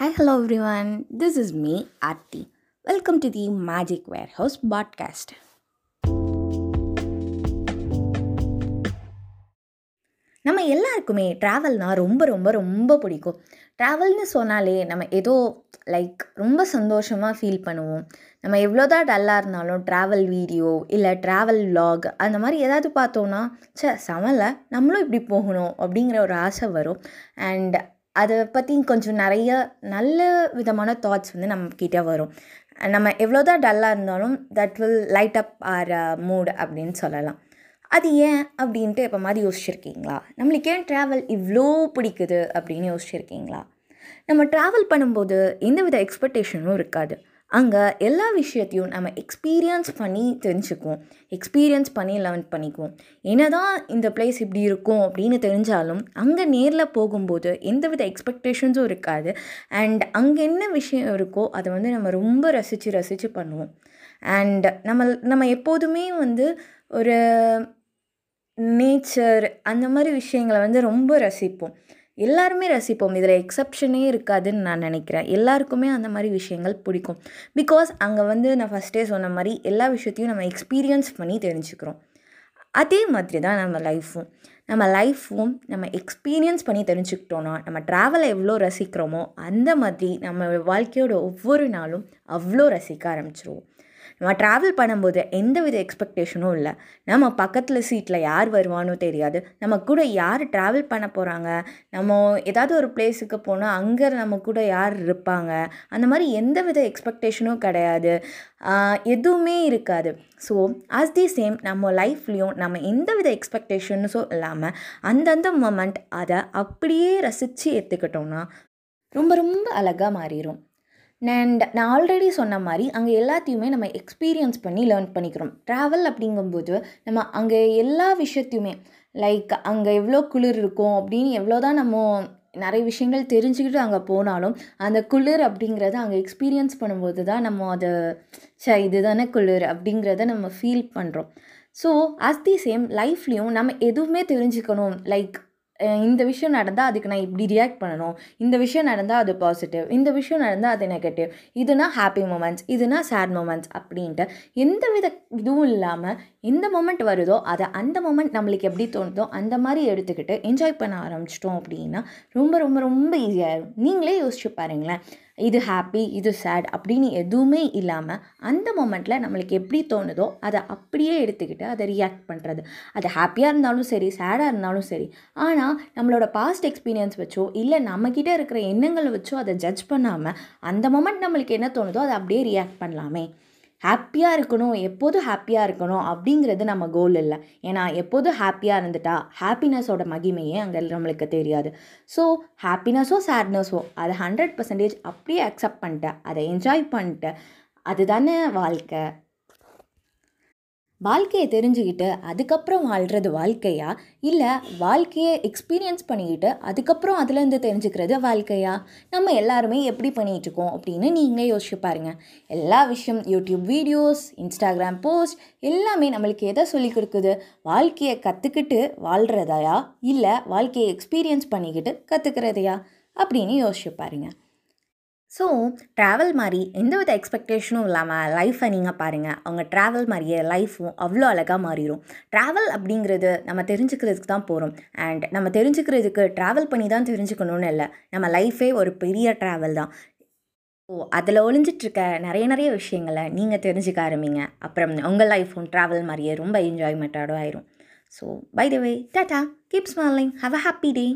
Hi, hello everyone. This is me, welcome Welcome to the Magic Warehouse podcast. நம்ம எல்லாருக்குமே ட்ராவல்னால் ரொம்ப ரொம்ப ரொம்ப பிடிக்கும் ட்ராவல்னு சொன்னாலே நம்ம ஏதோ லைக் ரொம்ப சந்தோஷமாக ஃபீல் பண்ணுவோம் நம்ம எவ்வளோதான் டல்லாக இருந்தாலும் ட்ராவல் வீடியோ இல்லை ட்ராவல் vlog அந்த மாதிரி ஏதாவது பார்த்தோன்னா சே சமலை நம்மளும் இப்படி போகணும் அப்படிங்கிற ஒரு ஆசை வரும் அண்ட் அதை பற்றி கொஞ்சம் நிறைய நல்ல விதமான தாட்ஸ் வந்து நம்மக்கிட்ட வரும். நம்ம எவ்வளோ தான் டல்லாக இருந்தாலும் that will light up our mood அப்படின்னு சொல்லலாம். அது ஏன் அப்படின்ட்டு இப்போ மாதிரி யோசிச்சிருக்கீங்களா? நம்மளுக்கு ஏன் ட்ராவல் இவ்வளோ பிடிக்குது அப்படின்னு யோசிச்சிருக்கீங்களா? நம்ம ட்ராவல் பண்ணும்போது எந்தவித எக்ஸ்பெக்டேஷனும் இருக்காது. அங்கே எல்லா விஷயத்தையும் நம்ம எக்ஸ்பீரியன்ஸ் பண்ணி தெரிஞ்சுக்குவோம். எக்ஸ்பீரியன்ஸ் பண்ணி லேர்ன் பண்ணிக்குவோம். என்ன தான் இந்த பிளேஸ் இப்படி இருக்கும் அப்படின்னு தெரிஞ்சாலும் அங்கே நேரில் போகும்போது எந்தவித எக்ஸ்பெக்டேஷன்ஸும் இருக்காது. அண்ட் அங்கே என்ன விஷயம் இருக்கோ அதை வந்து நம்ம ரொம்ப ரசித்து ரசித்து பண்ணுவோம். அண்ட் நம்ம நம்ம எப்போதுமே வந்து ஒரு நேச்சர் அந்த மாதிரி விஷயங்களை வந்து ரொம்ப ரசிப்போம். எல்லாருமே ரசிப்போம். இதில் எக்ஸப்ஷனே இருக்காதுன்னு நான் நினைக்கிறேன். எல்லாருக்குமே அந்த மாதிரி விஷயங்கள் பிடிக்கும். பிகாஸ் அங்கே வந்து நான் ஃபஸ்ட்டே சொன்ன மாதிரி எல்லா விஷயத்தையும் நம்ம எக்ஸ்பீரியன்ஸ் பண்ணி தெரிஞ்சுக்கிறோம். அதே மாதிரி தான் நம்ம லைஃப்பும் நம்ம லைஃப்பும் நம்ம எக்ஸ்பீரியன்ஸ் பண்ணி தெரிஞ்சுக்கிட்டோன்னா நம்ம ட்ராவலை எவ்வளோ ரசிக்கிறோமோ அந்த மாதிரி நம்ம வாழ்க்கையோட ஒவ்வொரு நாளும் அவ்வளோ ரசிக்க ஆரம்பிச்சிருவோம். நம்ம ட்ராவல் பண்ணும்போது எந்தவித எக்ஸ்பெக்டேஷனும் இல்லை. நம்ம பக்கத்தில் சீட்டில் யார் வருவானோ தெரியாது. நம்ம கூட யார் ட்ராவல் பண்ண போகிறாங்க நம்ம ஏதாவது ஒரு பிளேஸுக்கு போனால் அங்கே நம்ம கூட யார் இருப்பாங்க? அந்த மாதிரி எந்தவித எக்ஸ்பெக்டேஷனும் கிடையாது. எதுவுமே இருக்காது. ஸோ அஸ் தி சேம் நம்ம லைஃப்லேயும் நம்ம எந்தவித எக்ஸ்பெக்டேஷன்ஸும் இல்லாமல் அந்தந்த மொமெண்ட் அதை அப்படியே ரசித்து ஏற்றுக்கிட்டோம்னா ரொம்ப ரொம்ப அழகாக மாறிடும் அண்ட் நான் ஆல்ரெடி சொன்ன மாதிரி அங்கே எல்லாத்தையுமே நம்ம எக்ஸ்பீரியன்ஸ் பண்ணி லேர்ன் பண்ணிக்கிறோம். ட்ராவல் அப்படிங்கும்போது நம்ம அங்கே எல்லா விஷயத்தையுமே லைக் அங்கே எவ்வளோ குளிர் இருக்கும் அப்படின்னு எவ்வளோ தான் நம்ம நிறைய விஷயங்கள் தெரிஞ்சுக்கிட்டு அங்கே போனாலும் அந்த குளிர் அப்படிங்கிறத அங்கே எக்ஸ்பீரியன்ஸ் பண்ணும்போது தான் நம்ம அதை சே இதுதானே குளிர் அப்படிங்கிறத நம்ம ஃபீல் பண்ணுறோம் ஸோ அஸ் தி சேம் லைஃப்லேயும் நம்ம எதுவுமே தெரிஞ்சுக்கணும். லைக் இந்த விஷயம் நடந்தால் அதுக்கு நான் இப்படி ரியாக்ட் பண்ணணும். இந்த விஷயம் நடந்தால் அது பாசிட்டிவ் இந்த விஷயம் நடந்தால் அது நெகட்டிவ் இதுனா ஹாப்பி மூமெண்ட்ஸ் இதுனா சேட் மூமெண்ட்ஸ் அப்படின்ட்டு எந்த வித இதுவும் இல்லாமல் எந்த மூமெண்ட் வருதோ அதை அந்த மூமெண்ட் நம்மளுக்கு எப்படி தோணுதோ அந்த மாதிரி எடுத்துக்கிட்டு என்ஜாய் பண்ண ஆரம்பிச்சிட்டோம் அப்படின்னா ரொம்ப ரொம்ப ரொம்ப ஈஸியாகிடும் நீங்களே யோசிச்சு பாருங்களேன். இது ஹாப்பி இது சேட் அப்படின்னு எதுவுமே இல்லாமல் அந்த மொமெண்ட்டில் நம்மளுக்கு எப்படி தோணுதோ அதை அப்படியே எடுத்துக்கிட்டு அதை ரியாக்ட் பண்ணுறது அது ஹாப்பியாக இருந்தாலும் சரி சேடாக இருந்தாலும் சரி. ஆனால் நம்மளோட பாஸ்ட் எக்ஸ்பீரியன்ஸ் வச்சோ இல்லை நம்மக்கிட்ட இருக்கிற எண்ணங்களை வச்சோ அதை ஜட்ஜ் பண்ணாமல் அந்த மொமெண்ட் நம்மளுக்கு என்ன தோணுதோ அதை அப்படியே ரியாக்ட் பண்ணலாமே. ஹாப்பியாக இருக்கணும் எப்போதும் ஹாப்பியாக இருக்கணும் அப்படிங்கிறது நம்ம கோல் இல்லை. ஏன்னா எப்போதும் ஹாப்பியாக இருந்துட்டா ஹாப்பினஸோட மகிமையே அங்கே நம்மளுக்கு தெரியாது. ஸோ ஹாப்பினஸோ சேட்னஸோ அதை ஹண்ட்ரட் பர்சன்டேஜ் அப்படியே அக்செப்ட் பண்ணிட்டு அதை என்ஜாய் பண்ணிட்டு அதுதானே வாழ்க்கை. வாழ்க்கையை தெரிஞ்சுக்கிட்டு அதுக்கப்புறம் வாழ்கிறது வாழ்க்கையா? இல்லை வாழ்க்கையை எக்ஸ்பீரியன்ஸ் பண்ணிக்கிட்டு அதுக்கப்புறம் அதுலேருந்து தெரிஞ்சுக்கிறது வாழ்க்கையா? நம்ம எல்லாருமே எப்படி பண்ணிகிட்ருக்கோம் அப்படின்னு நீங்களே யோசிச்சு பாருங்கள் எல்லா விஷயம் யூடியூப் வீடியோஸ் இன்ஸ்டாகிராம் போஸ்ட் எல்லாமே நம்மளுக்கு எதை சொல்லி கொடுக்குது? வாழ்க்கையை கற்றுக்கிட்டு வாழ்கிறதையா இல்லை வாழ்க்கையை எக்ஸ்பீரியன்ஸ் பண்ணிக்கிட்டு கற்றுக்கிறதையா அப்படின்னு யோசிச்சு பாருங்கள் ஸோ ட்ராவல் மாதிரி எந்த வித எக்ஸ்பெக்டேஷனும் இல்லாமல் லைஃப்பை நீங்கள் பாருங்கள் அவங்க ட்ராவல் மாதிரியே லைஃப்பும் அவ்வளோ அழகாக மாறிடும் ட்ராவல் அப்படிங்கிறது நம்ம தெரிஞ்சுக்கிறதுக்கு தான் போகிறோம் அண்ட் நம்ம தெரிஞ்சுக்கிறதுக்கு ட்ராவல் பண்ணி தான் தெரிஞ்சுக்கணும்னு இல்லை. நம்ம லைஃபே ஒரு பெரிய ட்ராவல் தான். ஸோ அதில் ஒளிஞ்சிட்ருக்க நிறைய நிறைய விஷயங்களை நீங்கள் தெரிஞ்சுக்க ஆரம்பிங்க. அப்புறம் உங்கள் லைஃப்பும் ட்ராவல் மாதிரியே ரொம்ப என்ஜாய்மெண்ட்டோட ஆயிரும். So by the way tata keep smiling have a happy day